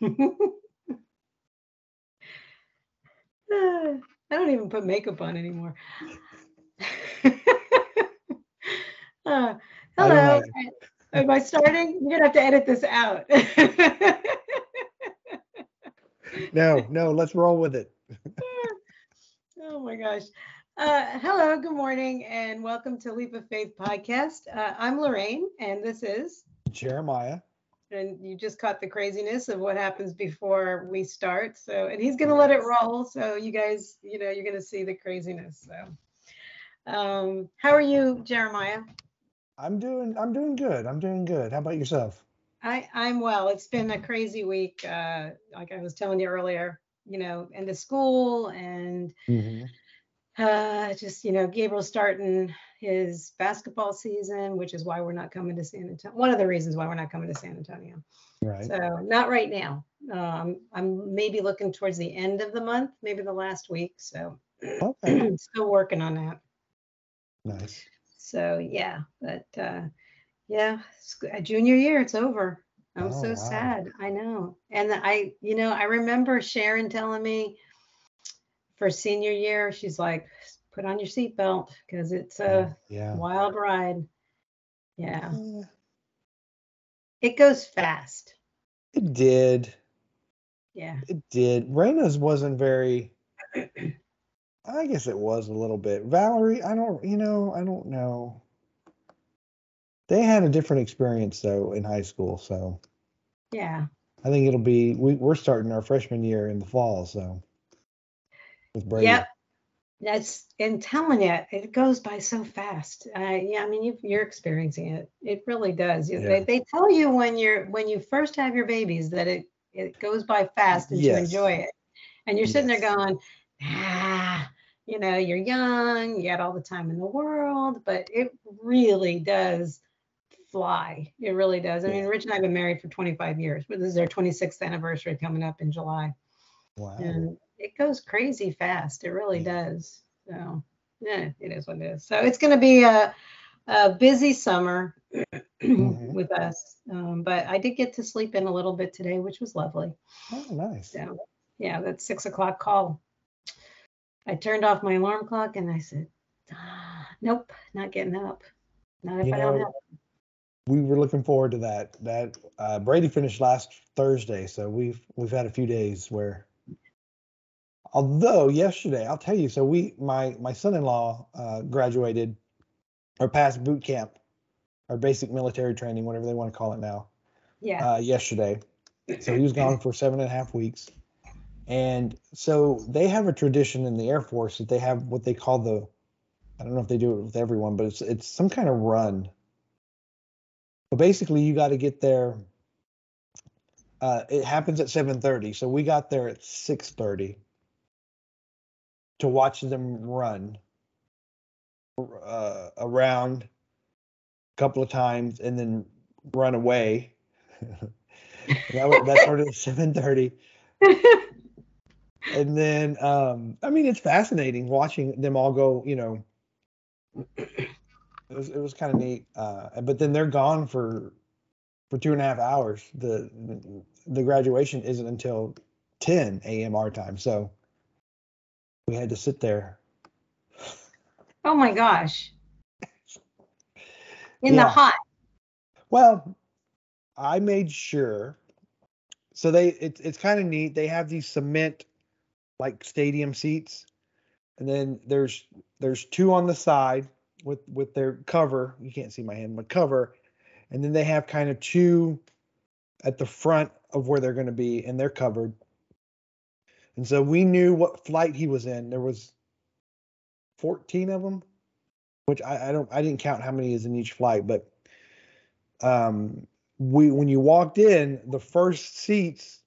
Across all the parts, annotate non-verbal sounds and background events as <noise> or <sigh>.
<laughs> I don't even put makeup on anymore. <laughs> uh, hello. Am I starting? You're gonna have to edit this out. <laughs> no, no, let's roll with it. oh my gosh. Uh, hello, good morning, and welcome to Leap of Faith podcast. Uh, I'm Lorraine, and this is Jeremiah and you just caught the craziness of what happens before we start. So, and he's going to let it roll. So, you guys, you know, you're going to see the craziness. So, um, how are you, Jeremiah? I'm doing, I'm doing good. I'm doing good. How about yourself? I, I'm well. It's been a crazy week. Uh, like I was telling you earlier, you know, end of school and mm-hmm. Uh, just, you know, Gabriel starting his basketball season, which is why we're not coming to San Antonio. One of the reasons why we're not coming to San Antonio. Right. So not right now. Um, I'm maybe looking towards the end of the month, maybe the last week. So okay. <clears throat> still working on that. Nice. So yeah, but uh, yeah, junior year, it's over. I'm oh, so wow. sad. I know. And I, you know, I remember Sharon telling me for senior year, she's like, put on your seatbelt because it's a yeah. wild ride. Yeah. yeah. It goes fast. It did. Yeah. It did. Raina's wasn't very I guess it was a little bit. Valerie, I don't, you know, I don't know. They had a different experience though in high school, so yeah. I think it'll be we, we're starting our freshman year in the fall, so with Brady. Yep, that's and telling you it goes by so fast. Uh, yeah i mean you, are experiencing it. It really does. Yeah. they, they tell you when you're when you first have your babies that it it goes by fast and yes. you enjoy it. And you're sitting yes. there going ah you know you're young you got all the time in the world but it really does fly. It really does. I mean rich and i've been married for 25 years but this is our 26th anniversary coming up in july. Wow. And it goes crazy fast. It really does. So yeah, it is what it is. So it's going to be a, a busy summer mm-hmm. <clears throat> with us. Um, but I did get to sleep in a little bit today, which was lovely. Oh, nice. So yeah, that six o'clock call. I turned off my alarm clock and I said, ah, nope, not getting up. Not if you I know, don't have it. We were looking forward to that. That uh, Brady finished last Thursday, so we've we've had a few days where Although yesterday, I'll tell you, so we my my son-in-law uh, graduated or passed boot camp or basic military training, whatever they want to call it now. Yeah. Uh, yesterday, so he was gone for seven and a half weeks, and so they have a tradition in the Air Force that they have what they call the I don't know if they do it with everyone, but it's it's some kind of run. But basically, you got to get there. Uh, it happens at 7:30, so we got there at 6:30 to watch them run uh, around a couple of times and then run away. <laughs> that, was, that started at 7:30. <laughs> and then um, I mean it's fascinating watching them all go, you know. It was it was kind of neat. Uh, but then they're gone for for two and a half hours. The the graduation isn't until 10 a.m. our time. So we had to sit there. Oh my gosh. In yeah. the hot. Well, I made sure. So they it's it's kind of neat. They have these cement like stadium seats. And then there's there's two on the side with with their cover. You can't see my hand, but cover. And then they have kind of two at the front of where they're going to be and they're covered. And so we knew what flight he was in. There was 14 of them, which I, I don't I didn't count how many is in each flight, but um we when you walked in, the first seats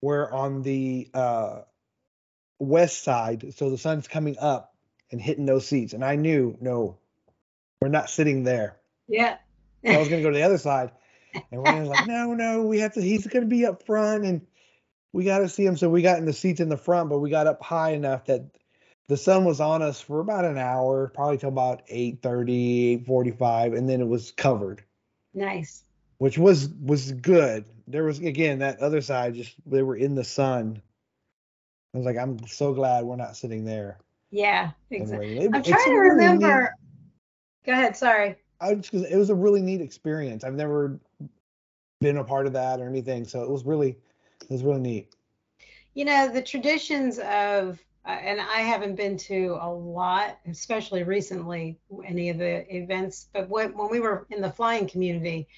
were on the uh west side, so the sun's coming up and hitting those seats. And I knew, no, we're not sitting there. Yeah. so I was gonna go to the other side. And we're like, no, no, we have to he's gonna be up front and we got to see him. So we got in the seats in the front, but we got up high enough that the sun was on us for about an hour, probably till about 8 30, 45, and then it was covered. Nice. which was was good. There was again that other side, just they were in the sun. I was like, I'm so glad we're not sitting there. Yeah, exactly. It, I'm trying to remember. Neat, Go ahead. Sorry. I just it was a really neat experience. I've never been a part of that or anything, so it was really it was really neat. You know the traditions of uh, and I haven't been to a lot, especially recently, any of the events. But when, when we were in the flying community,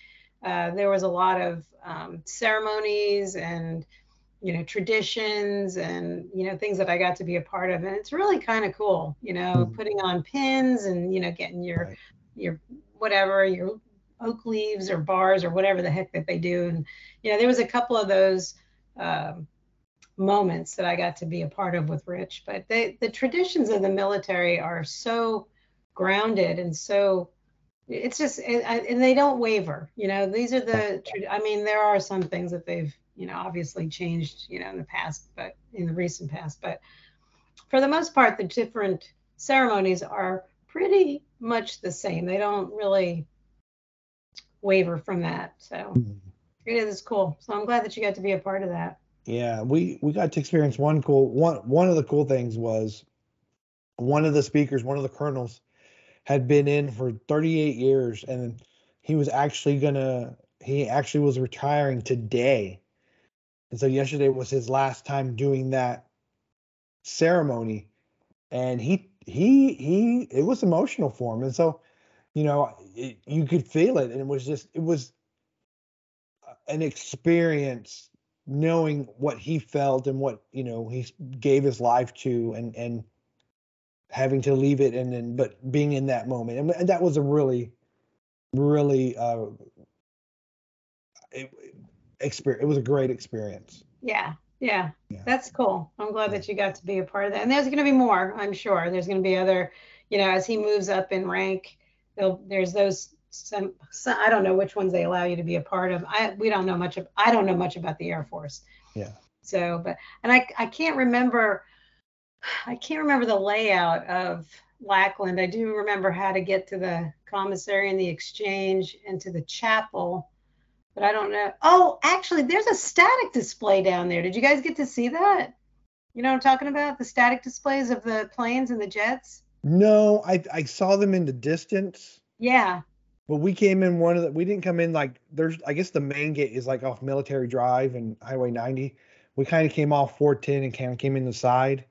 uh, there was a lot of um, ceremonies and you know traditions and you know things that I got to be a part of, and it's really kind of cool. You know, mm-hmm. putting on pins and you know getting your right. your whatever your oak leaves or bars or whatever the heck that they do, and you know there was a couple of those. Um, moments that I got to be a part of with Rich. But they, the traditions of the military are so grounded and so it's just and they don't waver. You know, these are the. I mean, there are some things that they've you know obviously changed you know in the past, but in the recent past, but for the most part, the different ceremonies are pretty much the same. They don't really waver from that. So mm-hmm. It is cool. So I'm glad that you got to be a part of that. Yeah, we we got to experience one cool one one of the cool things was one of the speakers, one of the colonels had been in for 38 years and he was actually gonna he actually was retiring today. And so yesterday was his last time doing that ceremony and he he he it was emotional for him and so you know it, you could feel it and it was just it was an experience knowing what he felt and what you know he gave his life to and and having to leave it and then but being in that moment. And, and that was a really really uh it, experience it was a great experience. Yeah, yeah. Yeah. That's cool. I'm glad that you got to be a part of that. And there's going to be more i'm sure. There's going to be other you know as he moves up in rank there's those some, some, I don't know which ones they allow you to be a part of. I we don't know much of I don't know much about the Air Force. Yeah. So, but and I I can't remember I can't remember the layout of Lackland. I do remember how to get to the commissary and the exchange and to the chapel, but I don't know. Oh, actually, there's a static display down there. Did you guys get to see that? You know what I'm talking about? The static displays of the planes and the jets? No, I I saw them in the distance. Yeah. But we came in one of the we didn't come in like there's I guess the main gate is like off Military Drive and Highway 90. We kind of came off 410 and kind of came in the side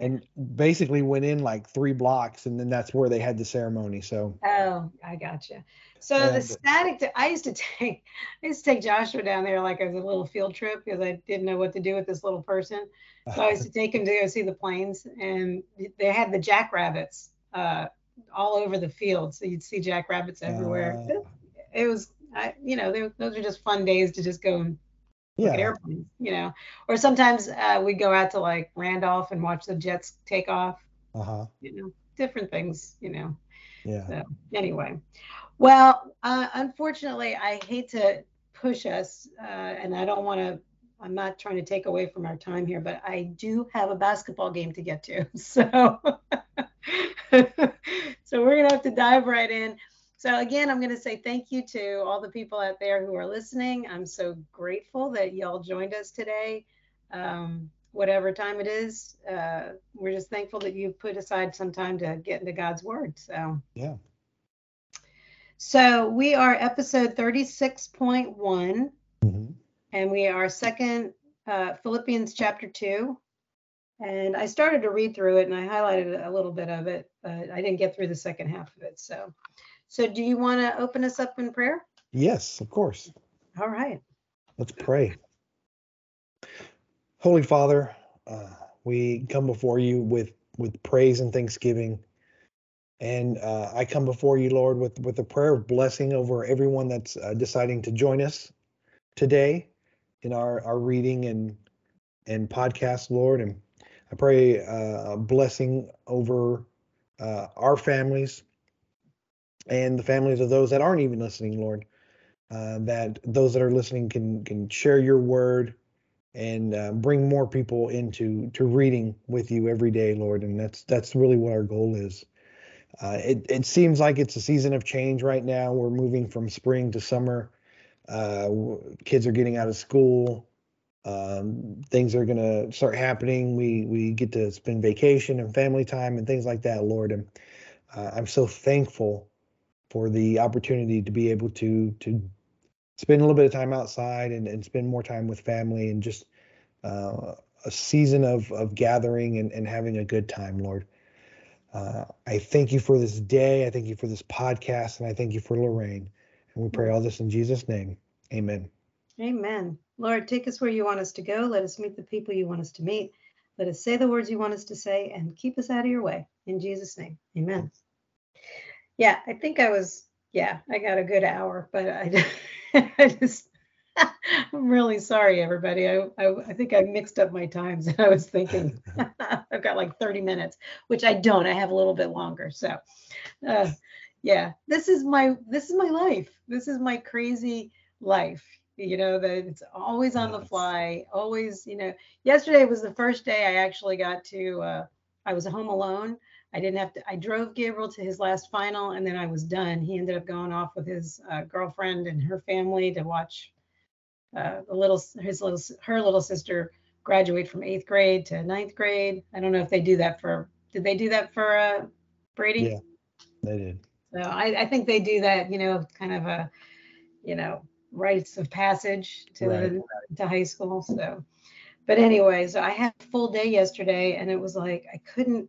and basically went in like three blocks and then that's where they had the ceremony. So Oh, I gotcha. So and, the static I used to take I used to take Joshua down there like as a little field trip because I didn't know what to do with this little person. So I used to <laughs> take him to go see the planes and they had the jackrabbits uh, all over the field. So you'd see jackrabbits everywhere. Uh, it, was, I, you know, they, those are just fun days to just go and yeah. look at airplanes, you know. Or sometimes uh, we'd go out to like Randolph and watch the jets take off. Uh huh. You know, different things, you know. Yeah. So anyway, well, uh, unfortunately, I hate to push us, uh, and I don't want to I'm not trying to take away from our time here, but I do have a basketball game to get to. <laughs> So <laughs> so we're going to have to dive right in. So again, I'm going to say thank you to all the people out there who are listening. I'm so grateful that y'all joined us today. Um, whatever time it is, uh, we're just thankful that you've put aside some time to get into God's word. So yeah. So we are episode 36.1, mm-hmm. and we are second uh, Philippians chapter two. And I started to read through it and I highlighted a little bit of it, but I didn't get through the second half of it. So, so do you want to open us up in prayer? Yes, of course. All right. Let's pray. Holy Father, uh, we come before you with with praise and thanksgiving. And uh, I come before you, Lord, with with a prayer of blessing over everyone that's uh, deciding to join us today in our our reading and and podcast, Lord. And I pray uh, a blessing over uh, our families and the families of those that aren't even listening, Lord. Uh, that those that are listening can can share your word and uh, bring more people into to reading with you every day, Lord. And that's that's really what our goal is. Uh, it it seems like it's a season of change right now. We're moving from spring to summer, uh, kids are getting out of school. Um, things are going to start happening. We we get to spend vacation and family time and things like that, Lord. And uh, I'm so thankful for the opportunity to be able to to spend a little bit of time outside and, and spend more time with family and just uh, a season of of gathering and, and having a good time, Lord. Uh, I thank you for this day. I thank you for this podcast, and I thank you for Lorraine. And we pray all this in Jesus' name. Amen. Amen. Lord, take us where you want us to go. Let us meet the people you want us to meet. Let us say the words you want us to say and keep us out of your way. In Jesus' name. Amen. Yeah, I think I was, yeah, I got a good hour, but I, <laughs> I just, <laughs> I'm really sorry, everybody. I, I, I think I mixed up my times. I was thinking <laughs> I've got like 30 minutes, which I don't. I have a little bit longer. So, uh, yeah, this is my this is my life. This is my crazy life. You know that it's always on the fly. Always, you know. Yesterday was the first day I actually got to. Uh, I was home alone. I didn't have to. I drove Gabriel to his last final, and then I was done. He ended up going off with his uh, girlfriend and her family to watch uh, the little his little her little sister graduate from eighth grade to ninth grade. I don't know if they do that for. Did they do that for uh, Brady? Yeah, they did. So I, I think they do that. You know, kind of a, you know, rites of passage to right. to high school. So, but anyway, so I had a full day yesterday, and it was like I couldn't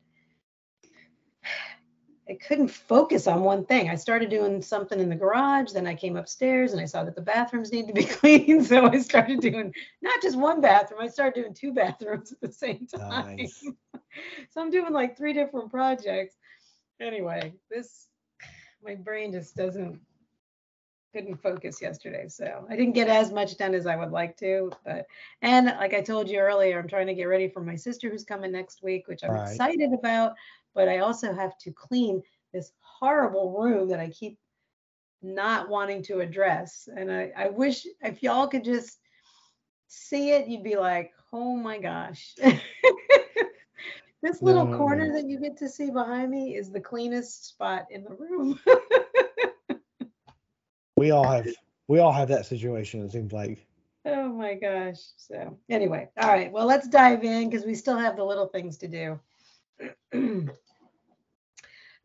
I couldn't focus on one thing. I started doing something in the garage, then I came upstairs and I saw that the bathrooms need to be <laughs> cleaned. So I started doing not just one bathroom, I started doing two <laughs> bathrooms at the same time. Nice. <laughs> so I'm doing like three different projects. Anyway, this my brain just doesn't couldn't focus yesterday. So I didn't get as much done as I would like to. But and like I told you earlier, I'm trying to get ready for my sister who's coming next week, which I'm right. excited about but I also have to clean this horrible room that I keep not wanting to address. And I, I wish if y'all could just see it, you'd be like, oh my gosh. <laughs> this little no, corner no. that you get to see behind me is the cleanest spot in the room. <laughs> we all have we all have that situation, it seems like. Oh my gosh. So anyway, all right. Well, let's dive in because we still have the little things to do. <clears throat>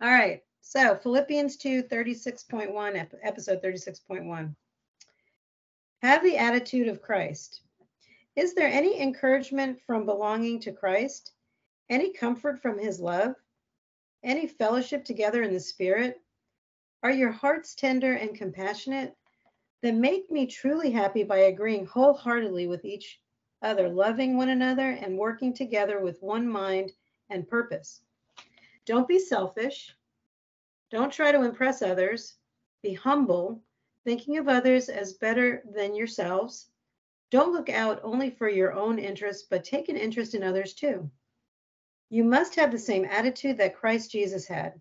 All right. So Philippians 2, 36.1, episode 36.1. Have the attitude of Christ. Is there any encouragement from belonging to Christ? Any comfort from his love? Any fellowship together in the Spirit? Are your hearts tender and compassionate? Then make me truly happy by agreeing wholeheartedly with each other, loving one another, and working together with one mind and purpose. Don't be selfish. Don't try to impress others. Be humble, thinking of others as better than yourselves. Don't look out only for your own interests, but take an interest in others too. You must have the same attitude that Christ Jesus had.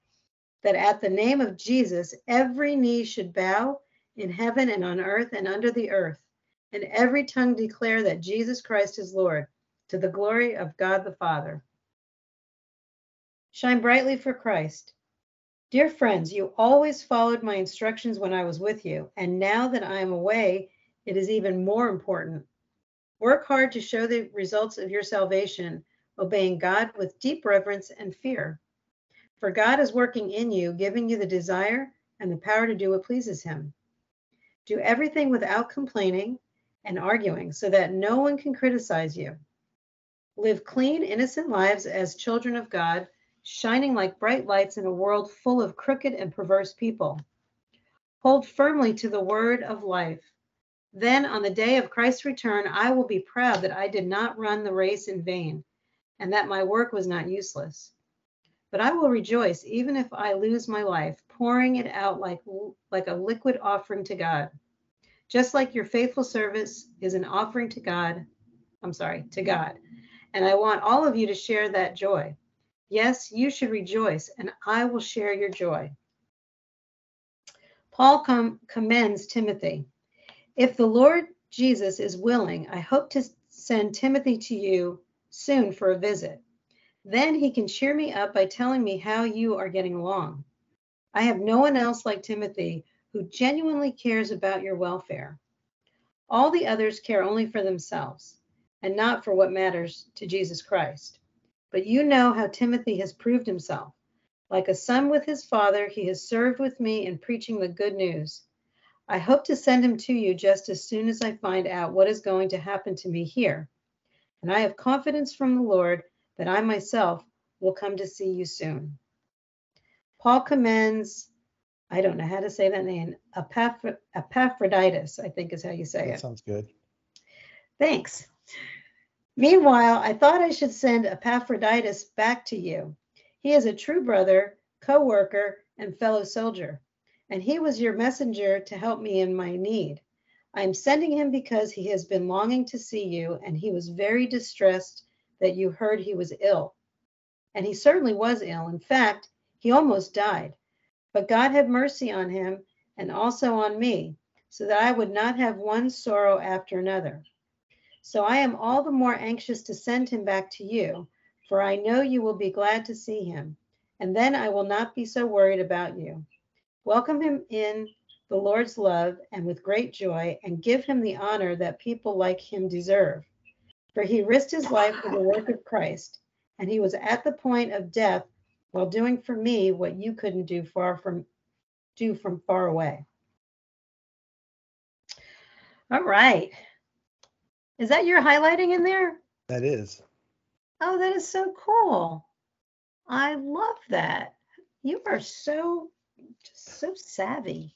that at the name of Jesus every knee should bow in heaven and on earth and under the earth, and every tongue declare that Jesus Christ is Lord, to the glory of God the Father. Shine brightly for Christ. Dear friends, you always followed my instructions when I was with you, and now that I am away, it is even more important. Work hard to show the results of your salvation, obeying God with deep reverence and fear. For God is working in you, giving you the desire and the power to do what pleases Him. Do everything without complaining and arguing so that no one can criticize you. Live clean, innocent lives as children of God shining like bright lights in a world full of crooked and perverse people. Hold firmly to the word of life. Then, on the day of Christ's return, I will be proud that I did not run the race in vain and that my work was not useless. But I will rejoice even if I lose my life, pouring it out like, like a liquid offering to God. just like your faithful service is an offering to God. I'm sorry, to God. And I want all of you to share that joy. Yes, you should rejoice, and I will share your joy. Paul com- commends Timothy. If the Lord Jesus is willing, I hope to send Timothy to you soon for a visit. Then he can cheer me up by telling me how you are getting along. I have no one else like Timothy who genuinely cares about your welfare. All the others care only for themselves and not for what matters to Jesus Christ. But you know how Timothy has proved himself. Like a son with his father, he has served with me in preaching the good news. I hope to send him to you just as soon as I find out what is going to happen to me here. And I have confidence from the Lord that I myself will come to see you soon. Paul commends, I don't know how to say that name, Epaphroditus, I think is how you say that it. Sounds good. Thanks. Meanwhile, I thought I should send Epaphroditus back to you. He is a true brother, co worker, and fellow soldier, and he was your messenger to help me in my need. I am sending him because he has been longing to see you, and he was very distressed that you heard he was ill. And he certainly was ill. In fact, he almost died. But God had mercy on him and also on me, so that I would not have one sorrow after another. So I am all the more anxious to send him back to you for I know you will be glad to see him, and then I will not be so worried about you. Welcome him in the Lord's love and with great joy, and give him the honor that people like him deserve. For he risked his life for the <laughs> work of Christ, and he was at the point of death while doing for me what you couldn't do far from do from far away. All right. Is that your highlighting in there? That is. Oh, that is so cool. I love that. You are so just so savvy.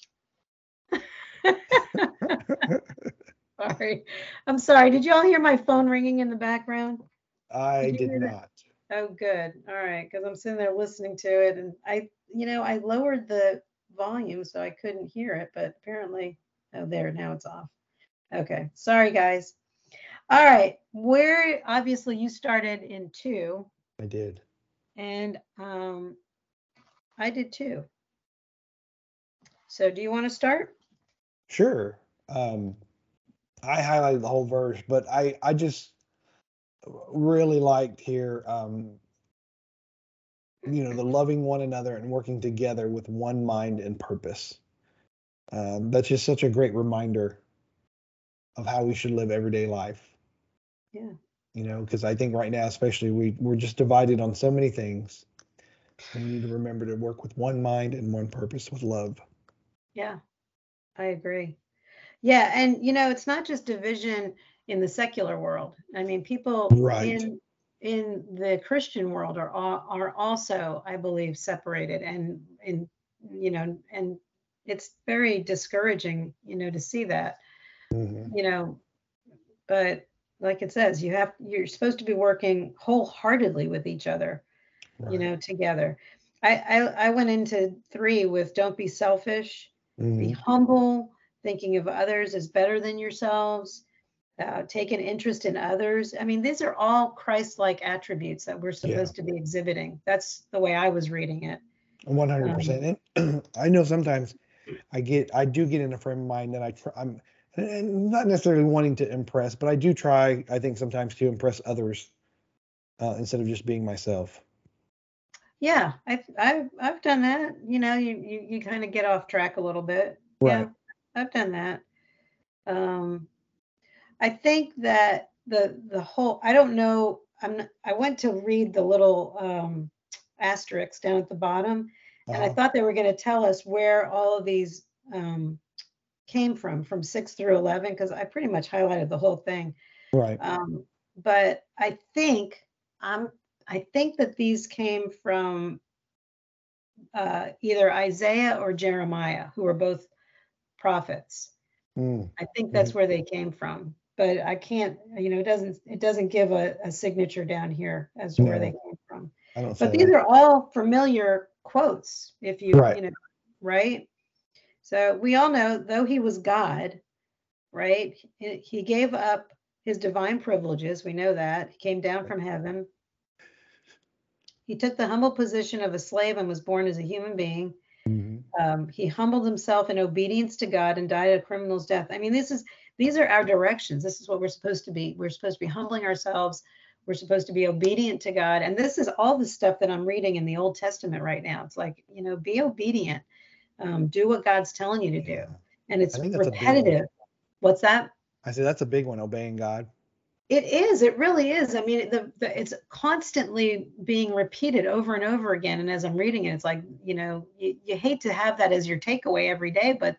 <laughs> <laughs> sorry. I'm sorry. Did y'all hear my phone ringing in the background? I did, did not. Oh, good. All right, because I'm sitting there listening to it, and I, you know, I lowered the volume so I couldn't hear it, but apparently, oh, there now it's off. Okay, sorry guys. All right. Where obviously you started in two. I did. And um I did too. So do you want to start? Sure. Um I highlighted the whole verse, but I I just really liked here um you know the loving one another and working together with one mind and purpose. Um, that's just such a great reminder of how we should live everyday life. Yeah. You know, because I think right now, especially, we we're just divided on so many things. And we need to remember to work with one mind and one purpose with love. Yeah, I agree. Yeah, and you know, it's not just division in the secular world. I mean, people right. in in the Christian world are are also, I believe, separated and in you know, and it's very discouraging, you know, to see that. Mm-hmm. You know, but like it says, you have you're supposed to be working wholeheartedly with each other, right. you know, together. I, I I went into three with don't be selfish, mm. be humble, thinking of others as better than yourselves, uh, take an interest in others. I mean, these are all Christ-like attributes that we're supposed yeah. to be exhibiting. That's the way I was reading it. One hundred percent. And <clears throat> I know sometimes I get I do get in a frame of mind that I try, I'm and not necessarily wanting to impress, but I do try, I think, sometimes to impress others uh, instead of just being myself. Yeah, I've I've I've done that. You know, you you, you kind of get off track a little bit. Right. Yeah, I've done that. Um, I think that the the whole I don't know. I'm not, I went to read the little um, asterisks down at the bottom, and uh-huh. I thought they were going to tell us where all of these um, came from, from six through 11, because I pretty much highlighted the whole thing. Right. Um, but I think I'm, I think that these came from uh, either Isaiah or Jeremiah, who are both prophets. Mm. I think that's mm. where they came from, but I can't, you know, it doesn't, it doesn't give a, a signature down here as to where they came from. but these that. are all familiar quotes, if you, right. you know, right? So we all know, though he was God, right? He, he gave up his divine privileges. We know that. He came down from heaven. He took the humble position of a slave and was born as a human being. Mm-hmm. Um, he humbled himself in obedience to God and died a criminal's death. I mean, this is these are our directions. This is what we're supposed to be. We're supposed to be humbling ourselves. We're supposed to be obedient to God. And this is all the stuff that I'm reading in the Old Testament right now. It's like, you know, be obedient. Um, do what God's telling you to do. And it's repetitive. What's that? I say that's a big one, obeying God. It is. It really is. I mean, the, the, it's constantly being repeated over and over again. And as I'm reading it, it's like, you know, you, you hate to have that as your takeaway every day, but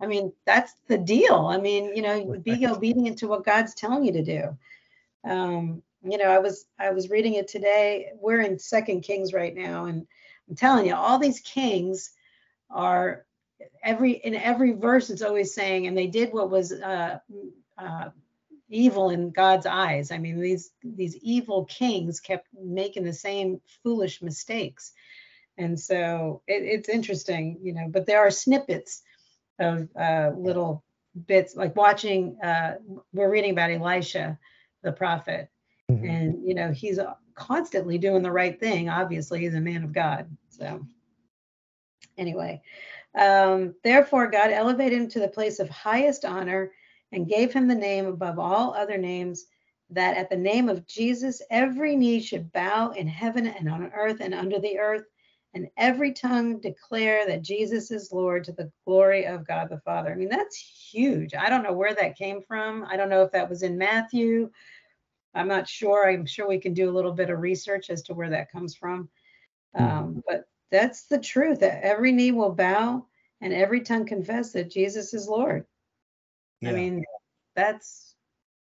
I mean, that's the deal. I mean, you know, be obedient to what God's telling you to do. Um, you know, I was I was reading it today. We're in Second Kings right now, and I'm telling you, all these kings are every in every verse it's always saying, and they did what was uh, uh, evil in God's eyes. I mean, these these evil kings kept making the same foolish mistakes, and so it, it's interesting, you know. But there are snippets of uh, little bits, like watching. Uh, we're reading about Elisha, the prophet, mm-hmm. and you know he's constantly doing the right thing. Obviously, he's a man of God. So anyway, um, therefore God elevated him to the place of highest honor and gave him the name above all other names that at the name of Jesus every knee should bow in heaven and on earth and under the earth and every tongue declare that Jesus is Lord to the glory of God the Father. I mean, that's huge. I don't know where that came from. I don't know if that was in Matthew. I'm not sure. I'm sure we can do a little bit of research as to where that comes from. Hmm. Um, but that's the truth that every knee will bow and every tongue confess that Jesus is Lord. Yeah. I mean, that's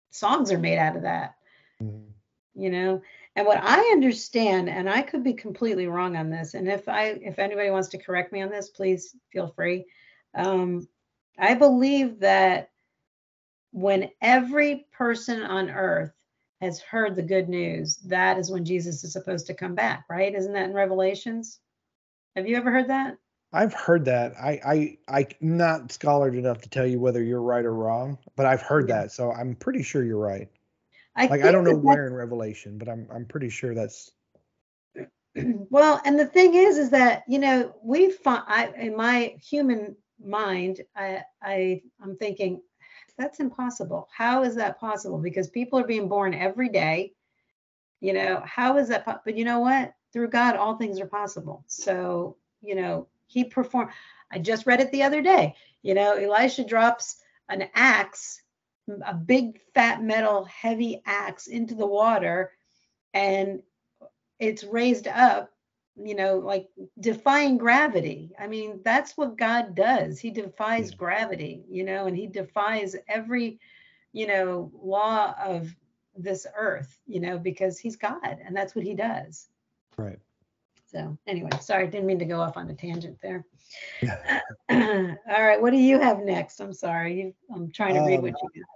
songs are made out of that. Mm-hmm. You know, and what I understand, and I could be completely wrong on this, and if I if anybody wants to correct me on this, please feel free. Um, I believe that when every person on earth has heard the good news, that is when Jesus is supposed to come back, right? Isn't that in Revelations? Have you ever heard that? I've heard that. I I I'm not scholared enough to tell you whether you're right or wrong, but I've heard that, so I'm pretty sure you're right. I like I don't know where in Revelation, but I'm I'm pretty sure that's. <clears throat> Well, and the thing is, is that you know we find I in my human mind, I I I'm thinking that's impossible. How is that possible? Because people are being born every day. You know, how is that? Po- but you know what? Through God, all things are possible. So you know, He performed. I just read it the other day. You know, Elisha drops an axe a big fat metal heavy axe into the water and it's raised up you know like defying gravity i mean that's what god does he defies gravity you know and he defies every you know law of this earth you know because he's god and that's what he does right so anyway sorry I didn't mean to go off on a tangent there Yeah. <clears throat> all right what do you have next i'm sorry i'm trying to read um, what you got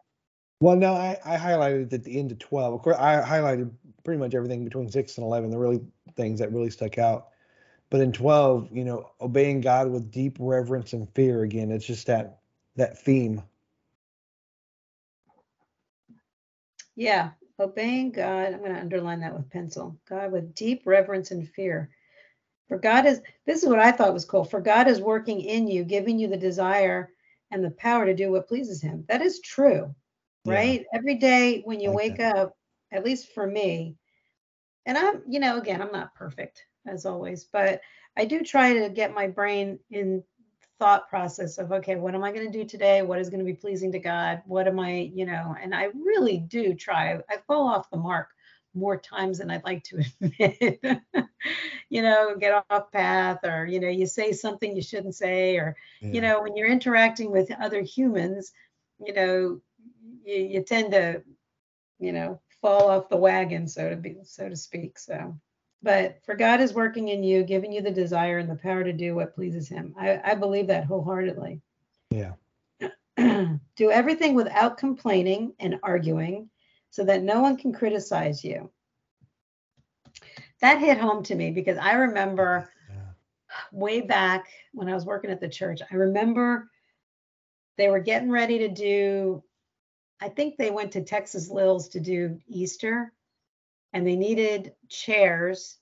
well, no, I, I highlighted at the end of 12. Of course, I highlighted pretty much everything between 6 and 11, the really things that really stuck out. But in 12, you know, obeying God with deep reverence and fear again, it's just that that theme. Yeah, obeying God. I'm going to underline that with pencil. God with deep reverence and fear. For God is, this is what I thought was cool. For God is working in you, giving you the desire and the power to do what pleases Him. That is true right? Yeah. Every day when you wake up, at least for me, and I'm, you know, again, I'm not perfect as always, but I do try to get my brain in thought process of okay what am i going to do today what is going to be pleasing to god what am i you know and i really do try i fall off the mark more times than i'd like to <laughs> admit you know get off path or you know you say something you shouldn't say or yeah. you know when you're interacting with other humans you know you, you tend to, you know, fall off the wagon, so to be, so to speak. So, but for God is working in you, giving you the desire and the power to do what pleases Him. I, I believe that wholeheartedly. Yeah. <clears throat> do everything without complaining and arguing, so that no one can criticize you. That hit home to me because I remember yeah. way back when I was working at the church. I remember they were getting ready to do, I think they went to Texas Lills to do Easter and they needed chairs.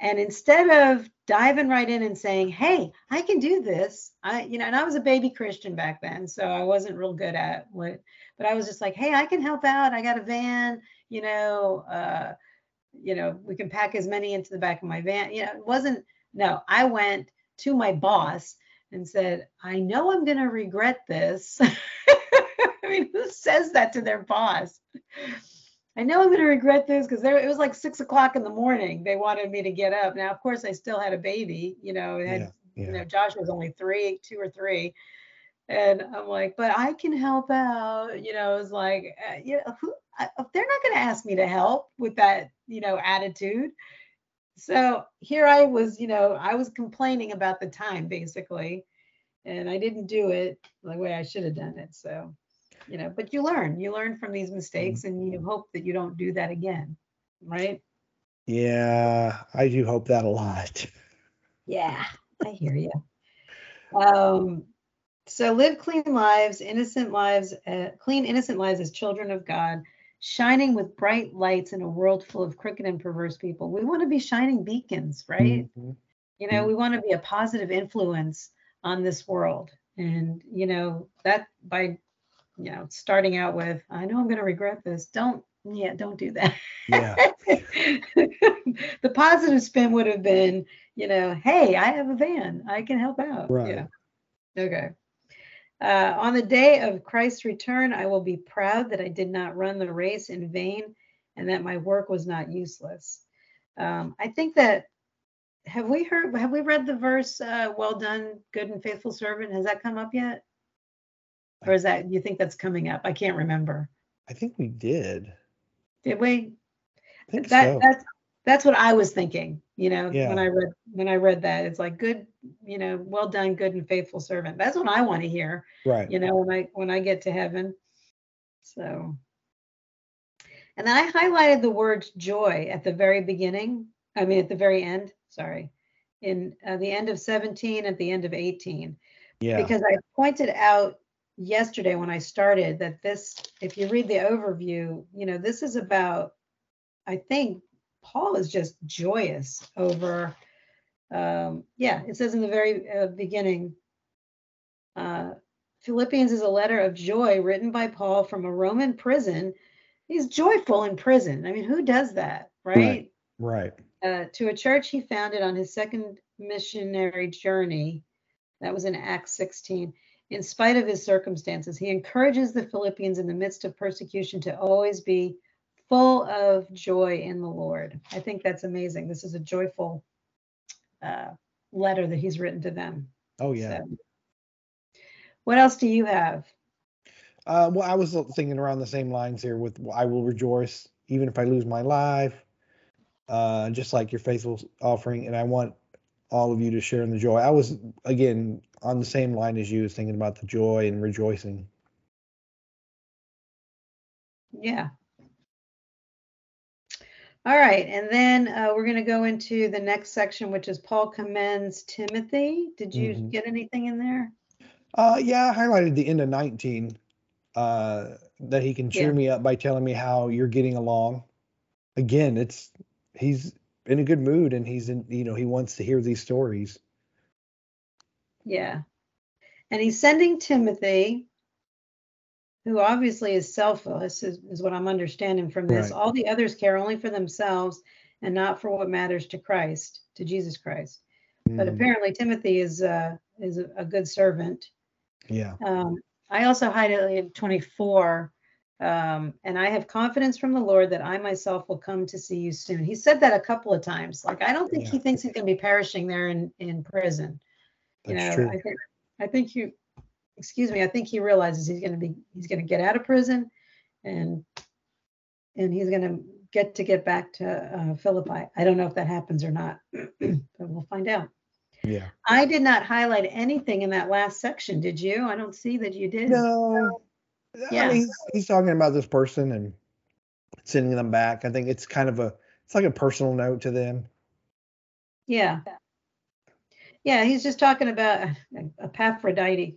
And instead of diving right in and saying, Hey, I can do this, I, you know, and I was a baby Christian back then, so I wasn't real good at what, but I was just like, Hey, I can help out. I got a van, you know, uh, you know, we can pack as many into the back of my van. You know, it wasn't, no, I went to my boss and said, I know I'm going to regret this. <laughs> I mean, who says that to their boss? I know I'm going to regret this because it was like six o'clock in the morning. They wanted me to get up. Now, of course, I still had a baby. You know, had, yeah, yeah. you know, Josh was only three, two or three, and I'm like, but I can help out. You know, it's like, uh, you know, who, uh, they're not going to ask me to help with that, you know, attitude. So here I was, you know, I was complaining about the time basically, and I didn't do it the way I should have done it. So, you know, but you learn, you learn from these mistakes and you hope that you don't do that again, right? Yeah, I do hope that a lot. Yeah, I hear you. Um, so live clean lives, innocent lives, uh, clean, innocent lives as children of God shining with bright lights in a world full of crooked and perverse people. We want to be shining beacons, right? Mm-hmm. You know, we want to be a positive influence on this world. And, you know, that by, you know, starting out with, I know I'm going to regret this. Don't, yeah, don't do that. Yeah. <laughs> the positive spin would have been, you know, hey, I have a van. I can help out. Right. Yeah. Okay. Uh, on the day of Christ's return, I will be proud that I did not run the race in vain and that my work was not useless. Um, I think that have we heard have we read the verse uh, well done good and faithful servant has that come up yet? Or is that you think that's coming up? I can't remember. I think we did. Did we? I that so. that's that's what I was thinking, you know, yeah. when I read when I read that. It's like good, you know, well done, good and faithful servant. That's what I want to hear. Right. You know, when I when I get to heaven. So and then I highlighted the word joy at the very beginning. I mean at the very end, sorry. In uh, the end of 17 at the end of 18. Yeah. Because I pointed out yesterday when I started that this if you read the overview, you know, this is about I think Paul is just joyous over, um, yeah, it says in the very uh, beginning, uh, Philippians is a letter of joy written by Paul from a Roman prison. He's joyful in prison. I mean, who does that, right? Right. right. Uh, to a church he founded on his second missionary journey. That was in Acts 16. In spite of his circumstances, he encourages the Philippians in the midst of persecution to always be full of joy in the Lord. I think that's amazing. This is a joyful uh, letter that he's written to them. Oh, yeah. So, what else do you have? Uh, well, I was thinking around the same lines here with I will rejoice even if I lose my life, uh, just like your faithful offering. And I want all of you to share in the joy. I was, again, on the same line as you, was thinking about the joy and rejoicing. Yeah, all right, and then uh, we're going to go into the next section, which is Paul commends Timothy. Did you mm-hmm. get anything in there? Uh, yeah, I highlighted the end of 19 uh, that he can cheer yeah. me up by telling me how you're getting along. Again, it's he's in a good mood and he's in, you know, he wants to hear these stories. Yeah. And he's sending Timothy who obviously is selfless, is, is what I'm understanding from this. Right. All the others care only for themselves and not for what matters to Christ, to Jesus Christ. Mm. But apparently Timothy is uh, is a, a, good servant. Yeah. Um, I also highlighted 24, um, and I have confidence from the Lord that I myself will come to see you soon. He said that a couple of times. Like I don't think yeah. he thinks he's going to be perishing there in in prison. That's you know, true. I think I think you excuse me, I think he realizes he's going to be he's going to get out of prison, and and he's going to get to get back to uh, Philippi. I don't know if that happens or not, <clears throat> but we'll find out. Yeah. I did not highlight anything in that last section. Did you? I don't see that you did. No. Yeah. I mean, he's talking about this person and sending them back. I think it's kind of a it's like a personal note to them. Yeah. Yeah, he's just talking about <laughs> Epaphroditus.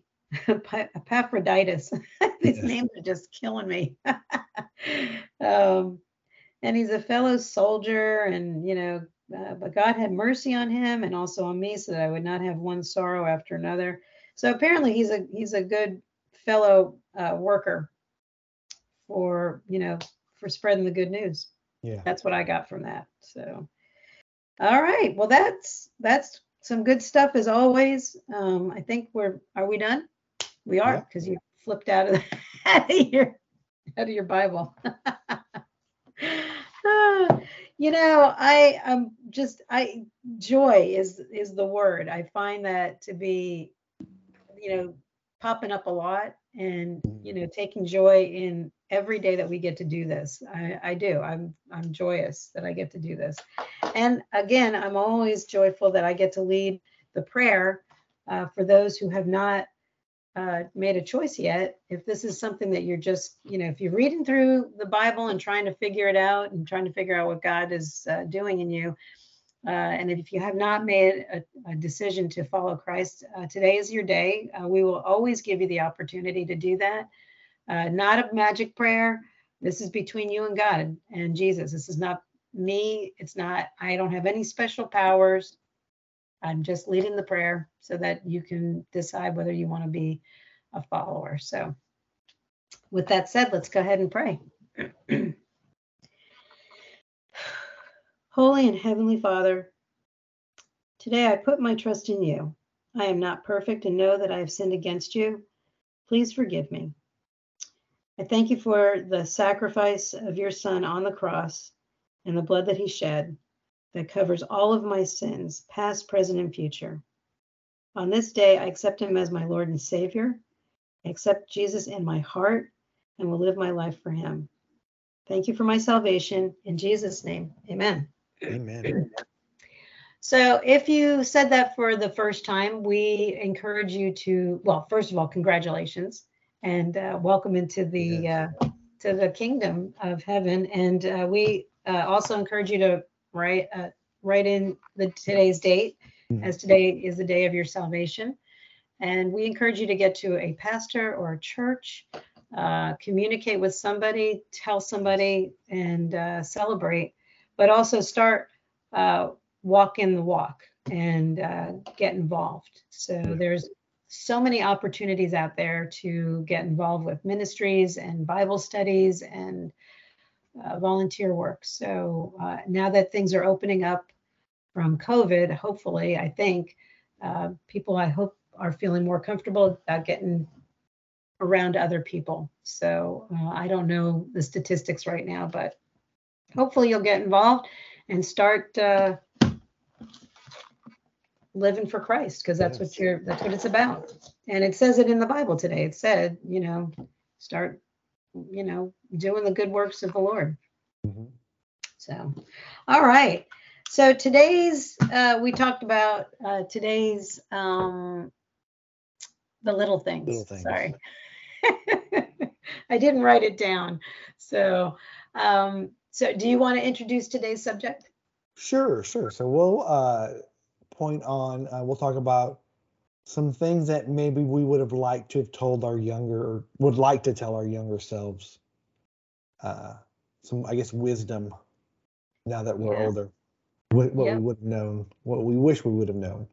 Epaphroditus. <laughs> These yes. names are just killing me. <laughs> um, and he's a fellow soldier, and you know, uh, but God had mercy on him and also on me, so that I would not have one sorrow after another. So apparently, he's a he's a good fellow uh, worker for you know for spreading the good news. Yeah, that's what I got from that. So, all right, well that's that's some good stuff as always. Um, I think we're are we done? We are because yeah. you flipped out of, the, <laughs> out of your out of your Bible. <laughs> you know, I I'm just I joy is is the word. I find that to be, you know, popping up a lot and you know taking joy in every day that we get to do this I, I do i'm i'm joyous that i get to do this and again i'm always joyful that i get to lead the prayer uh, for those who have not uh, made a choice yet, if this is something that you're just, you know, if you're reading through the Bible and trying to figure it out and trying to figure out what God is uh, doing in you, uh, and if you have not made a, a decision to follow Christ, uh, today is your day. Uh, we will always give you the opportunity to do that. Uh, not a magic prayer. This is between you and God and Jesus. This is not me. It's not, I don't have any special powers. I'm just leading the prayer so that you can decide whether you want to be a follower. So, with that said, let's go ahead and pray. <clears throat> Holy and Heavenly Father, today I put my trust in you. I am not perfect and know that I have sinned against you. Please forgive me. I thank you for the sacrifice of your Son on the cross and the blood that he shed that covers all of my sins, past, present, and future. On this day, I accept him as my Lord and Savior. I accept Jesus in my heart and will live my life for him. Thank you for my salvation. In Jesus' name, amen. Amen. So, if you said that for the first time, we encourage you to, well, first of all, congratulations and uh, welcome into the yes. uh, to the kingdom of heaven. And uh, we uh, also encourage you to write uh, write in the today's date, mm-hmm. as today is the day of your salvation. And we encourage you to get to a pastor or a church, uh, communicate with somebody, tell somebody, and uh, celebrate. But also start uh, walk in the walk and uh, get involved. So there's so many opportunities out there to get involved with ministries and Bible studies and uh, volunteer work. So uh, now that things are opening up from COVID, hopefully, I think uh, people I hope are feeling more comfortable about getting around other people. So uh, I don't know the statistics right now, but hopefully you'll get involved and start uh, living for Christ because that's yes. what you're that's what it's about. And it says it in the Bible today. It said, you know, start you know, doing the good works of the Lord. Mm-hmm. So, all right. So today's uh, we talked about uh, today's um, the little things. Little things. Sorry, <laughs> I didn't write it down. So, um, so do you want to introduce today's subject? Sure, sure. So we'll uh, point on. Uh, we'll talk about some things that maybe we would have liked to have told our younger or would like to tell our younger selves uh some i guess wisdom now that we're yeah. older what, what yep. we would have known what we wish we would have known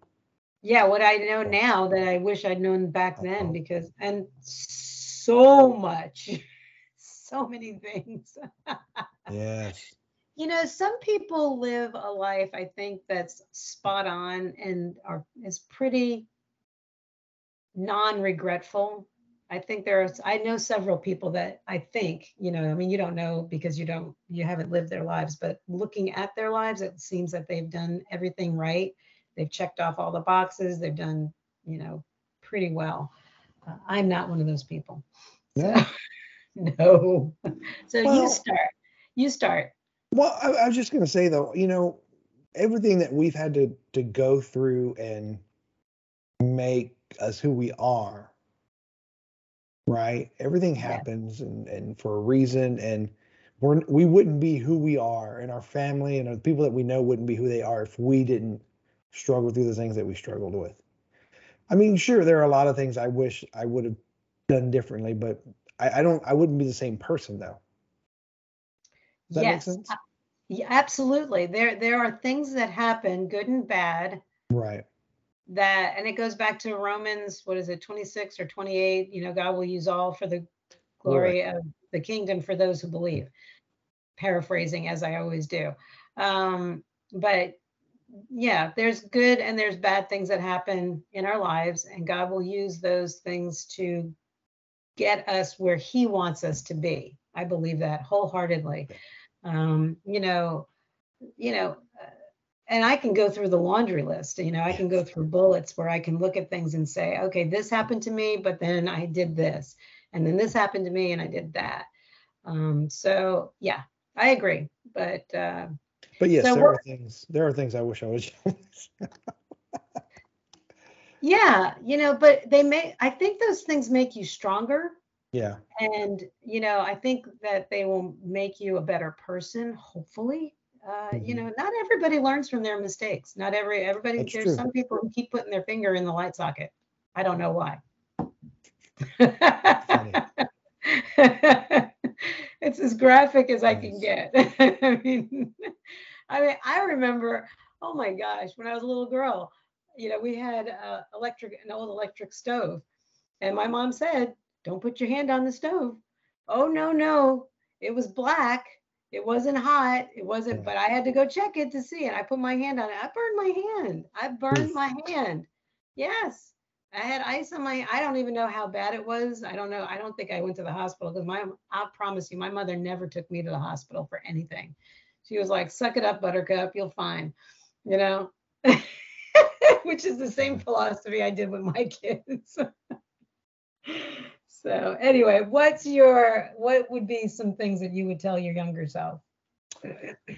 yeah what i know now that i wish i'd known back then uh-huh. because and so much <laughs> so many things <laughs> yes you know some people live a life i think that's spot on and are is pretty non-regretful. I think there's i know several people that i think you know i mean you don't know because you don't you haven't lived their lives but looking at their lives it seems that they've done everything right. They've checked off all the boxes. They've done you know pretty well. Uh, i'm not one of those people. Yeah. so, <laughs> no. So well, you start. You start. Well I, I was just going to say though you know everything that we've had to to go through and make us who we are right everything happens yeah. and and for a reason and we're we wouldn't be who we are and our family and the people that we know wouldn't be who they are if we didn't struggle through the things that we struggled with I mean, sure, there are a lot of things I wish I would have done differently, but I, I don't. I wouldn't be the same person though. Does that yes, make sense? Yeah, absolutely. There there are things that happen, good and bad. Right. That and it goes back to Romans, what is it, 26 or 28? You know, God will use all for the glory right. of the kingdom for those who believe. Paraphrasing as I always do. Um, but yeah, there's good and there's bad things that happen in our lives, and God will use those things to get us where He wants us to be. I believe that wholeheartedly. Um, you know, you know, and I can go through the laundry list. You know, I can go through bullets where I can look at things and say, okay, this happened to me, but then I did this, and then this happened to me, and I did that. Um, so yeah, I agree. But uh, but yes, so there are things. There are things I wish I was. <laughs> yeah, you know, but they may. I think those things make you stronger. Yeah. And you know, I think that they will make you a better person. Hopefully, uh, mm-hmm. you know, not everybody learns from their mistakes. Not every everybody. That's there's true. some people who keep putting their finger in the light socket. I don't know why. <laughs> it's as graphic as I can get. <laughs> I mean, I mean, I remember, oh my gosh, when I was a little girl, you know, we had a electric, an old electric stove, and my mom said, "Don't put your hand on the stove." Oh no, no, it was black. It wasn't hot. It wasn't, but I had to go check it to see it. I put my hand on it. I burned my hand. I burned my hand. Yes. I had ice on my, I don't even know how bad it was. I don't know. I don't think I went to the hospital because my, I promise you, my mother never took me to the hospital for anything. She was like, suck it up, buttercup, you'll fine, you know, <laughs> which is the same philosophy I did with my <laughs> kids. So anyway, what's your, what would be some things that you would tell your younger self?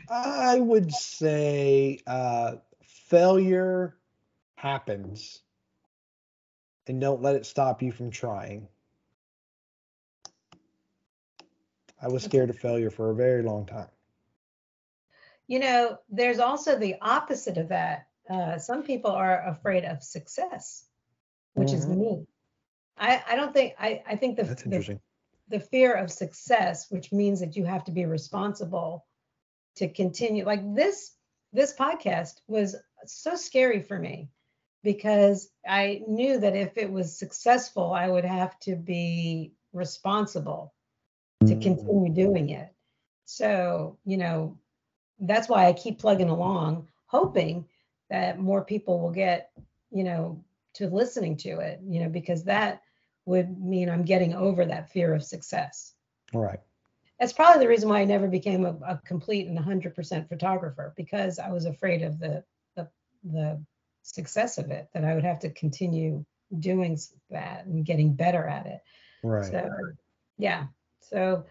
I would say uh, failure happens and don't let it stop you from trying. I was scared of failure for a very long time you know, there's also the opposite of that. Uh, some people are afraid of success, which mm-hmm. is me. I, I don't think I, I think the, That's interesting. the the fear of success, which means that you have to be responsible to continue. Like this this podcast was so scary for me because I knew that if it was successful, I would have to be responsible to mm-hmm. continue doing it. So, you know, that's why I keep plugging along, hoping that more people will get, you know, to listening to it, you know, because that would mean I'm getting over that fear of success. Right. That's probably the reason why I never became a, a complete and 100% photographer because I was afraid of the, the the success of it that I would have to continue doing that and getting better at it. Right. So yeah. So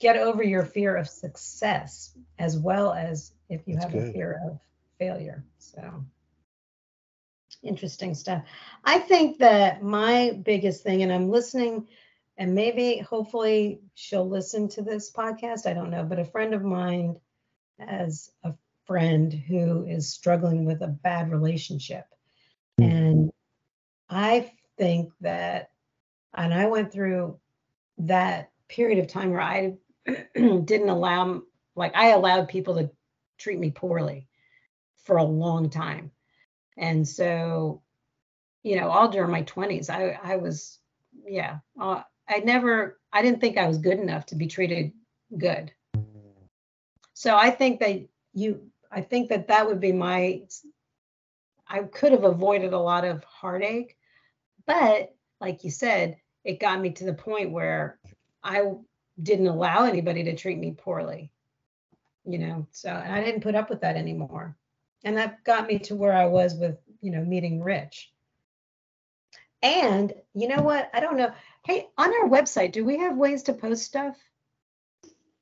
get over your fear of success as well as if you That's have good. a fear of failure. So interesting stuff. I think that my biggest thing, and I'm listening, and maybe hopefully she'll listen to this podcast. I don't know, but a friend of mine has a friend who is struggling with a bad relationship. Mm-hmm. And I think that, and I went through that period of time where I <clears throat> didn't allow like I allowed people to treat me poorly for a long time. And so, you know, all during my 20s, I I was yeah, uh, I never I didn't think I was good enough to be treated good. So I think that you I think that that would be my I could have avoided a lot of heartache, but like you said, it got me to the point where I didn't allow anybody to treat me poorly you know so i didn't put up with that anymore and that got me to where i was with you know meeting rich. And you know what? I don't know. Hey on our website do we have ways to post stuff?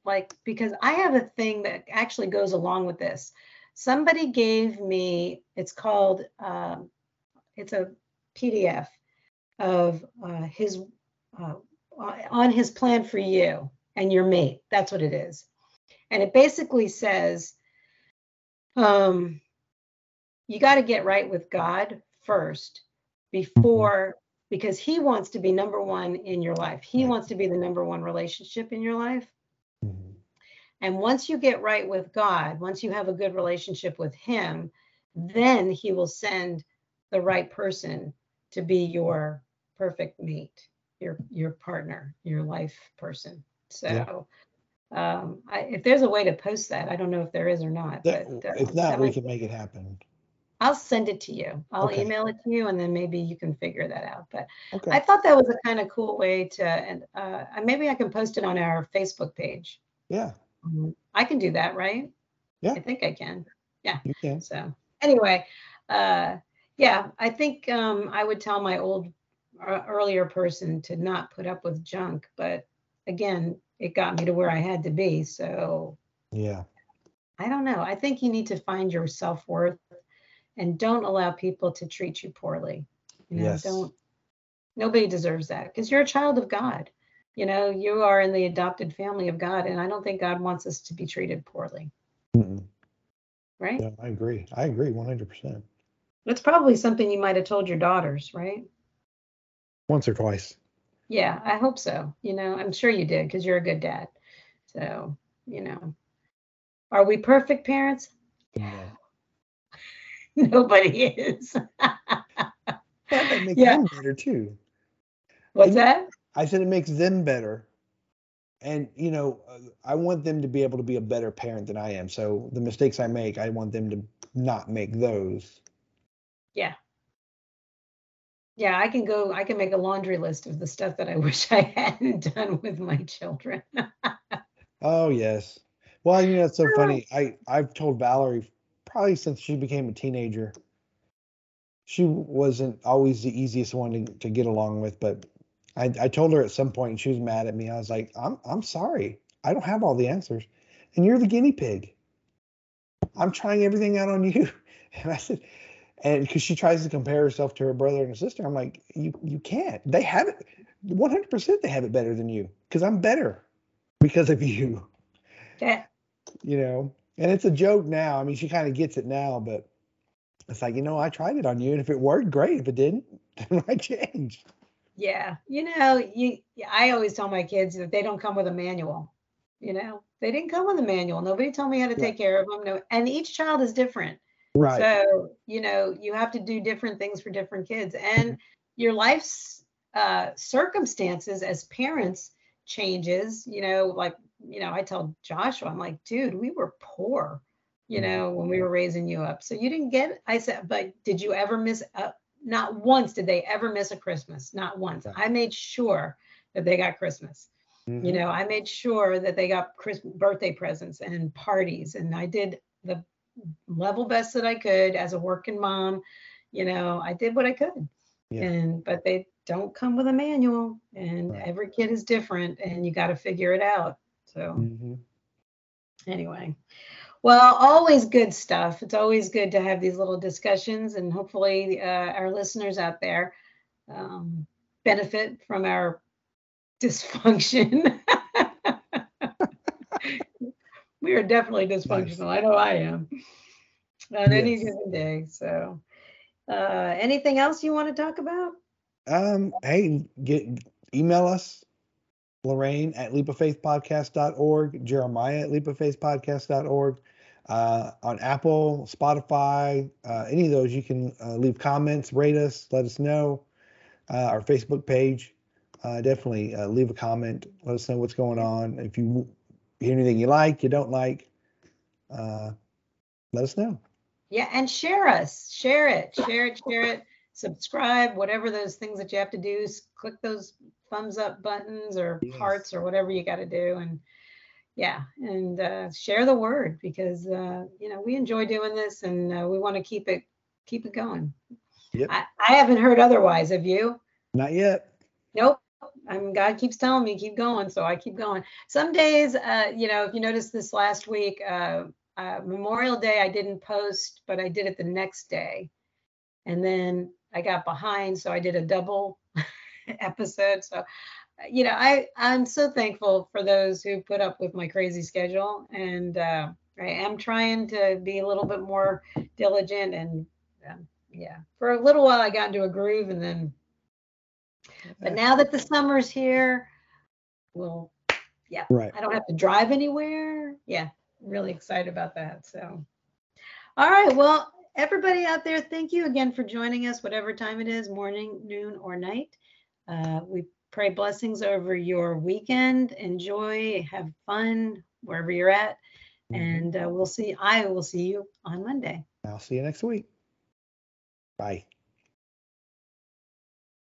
Like because i have a thing that actually goes along with this. Somebody gave me it's called um, it's a pdf of uh, his uh, on his plan for you and your mate. That's what it is. And it basically says um, you got to get right with God first before because he wants to be number one in your life. He wants to be the number one relationship in your life. Mm-hmm. And once you get right with God, once you have a good relationship with Him, then He will send the right person to be your perfect mate, your your partner, your life person. So, yeah. um, I, if there's a way to post that, I don't know if there is or not. That, but, uh, if not, we can make it happen. I'll send it to you. I'll okay. email it to you, and then maybe you can figure that out. But okay. I thought that was a kind of cool way to, and uh, maybe I can post it on our Facebook page. Yeah. Um, I can do that, right? Yeah. I think I can. Yeah. You can. So anyway, uh, yeah, I think um, I would tell my old uh, earlier person to not put up with junk, but again, it got me to where I had to be. So yeah. I don't know. I think you need to find your self worth and don't allow people to treat you poorly. You know, yes. don't nobody deserves that because you're a child of God. You know, you are in the adopted family of God, and I don't think God wants us to be treated poorly. Mm-mm. Right? Yeah, I agree. I agree 100%. It's probably something you might have told your daughters, right? Once or twice. Yeah, I hope so. You know, I'm sure you did because you're a good dad. So, you know, are we perfect parents? Yeah. <laughs> Nobody is. <laughs> that makes yeah. them better too. What's and that? I said it makes them better. And you know, uh, I want them to be able to be a better parent than I am. So the mistakes I make, I want them to not make those. Yeah. Yeah, I can go, I can make a laundry list of the stuff that I <laughs> wish I hadn't done with my children. oh yes. Well, you know, it's so funny. I I've told Valerie probably since she became a teenager. She wasn't always the easiest one to, to get along with, but I, I told her at some point and she was mad at me. I was like, I'm I'm sorry. I don't have all the answers. And you're the guinea pig. I'm trying everything out on <laughs> you. And I said, and because she tries to compare herself to her brother and her sister, I'm like, you you can't. They have it 100%. They have it better than you because I'm better because of you. Yeah. You know, and it's a joke now. I mean, she kind of gets it now, but it's like, you know, I tried it on you, and if it worked, great. If it didn't, <laughs> then I changed. Yeah, you know, you. I always tell my kids that they don't come with a manual. You know, they didn't come with a manual. Nobody told me how to take care of them. No, and each child is different. Right. So you know, you have to do different things for different kids, and your life's uh, circumstances as parents changes. You know, like you know, I tell Joshua, I'm like, dude, we were poor, you mm-hmm. know, when we were raising you up. So you didn't get, I said, but did you ever miss, a, not once did they ever miss a Christmas, not once. I made sure that they got Christmas. Mm-hmm. You know, I made sure that they got Christmas birthday presents and parties, and I did the level best that I could as a working mom. You know, I did what I could. Yeah. And but they don't come with a manual, and right. every kid is different, and you got to figure it out. So mm-hmm. anyway, well, always good stuff. It's always good to have these little discussions, and hopefully, uh, our listeners out there um, benefit from our dysfunction. <laughs> we are definitely dysfunctional. I know I am on yes. any given day. So, uh, anything else you want to talk about? Um, hey, get email us Lorraine at leapoffaithpodcast.org, Jeremiah at leapoffaithpodcast.org. Uh, on Apple, Spotify, uh, any of those, you can uh, leave comments, rate us, let us know. Uh, our Facebook page, uh, definitely uh, leave a comment, let us know what's going on. If you hear anything you like, you don't like, let us know. Yeah, and share us, share it, share it, share it, subscribe, whatever those things that you have to do. Click those thumbs up buttons or yes. hearts or whatever you got to do and yeah and uh, share the word because uh, you know we enjoy doing this and uh, we want to keep it keep it going yep. I, I haven't heard otherwise have you not yet nope I mean, God keeps telling me keep going, so I keep going. Some days, uh, you know, if you noticed this last week, uh, uh, Memorial Day, I didn't post, but I did it the next day, and then I got behind, so I did a double <laughs> episode. So, you know, I I'm so thankful for those who put up with my crazy schedule, and uh, I am trying to be a little bit more diligent and um, yeah, for a little while I got into a groove and then, but now that the summer's here, well, yeah, right. I don't have to drive anywhere. Yeah, really excited about that. So, all right, well, everybody out there, thank you again for joining us, whatever time it is, morning, noon, or night. Uh, we pray blessings over your weekend. Enjoy, have fun wherever you're at. And uh, we'll see, I will see you on Monday. I'll see you next week. Bye.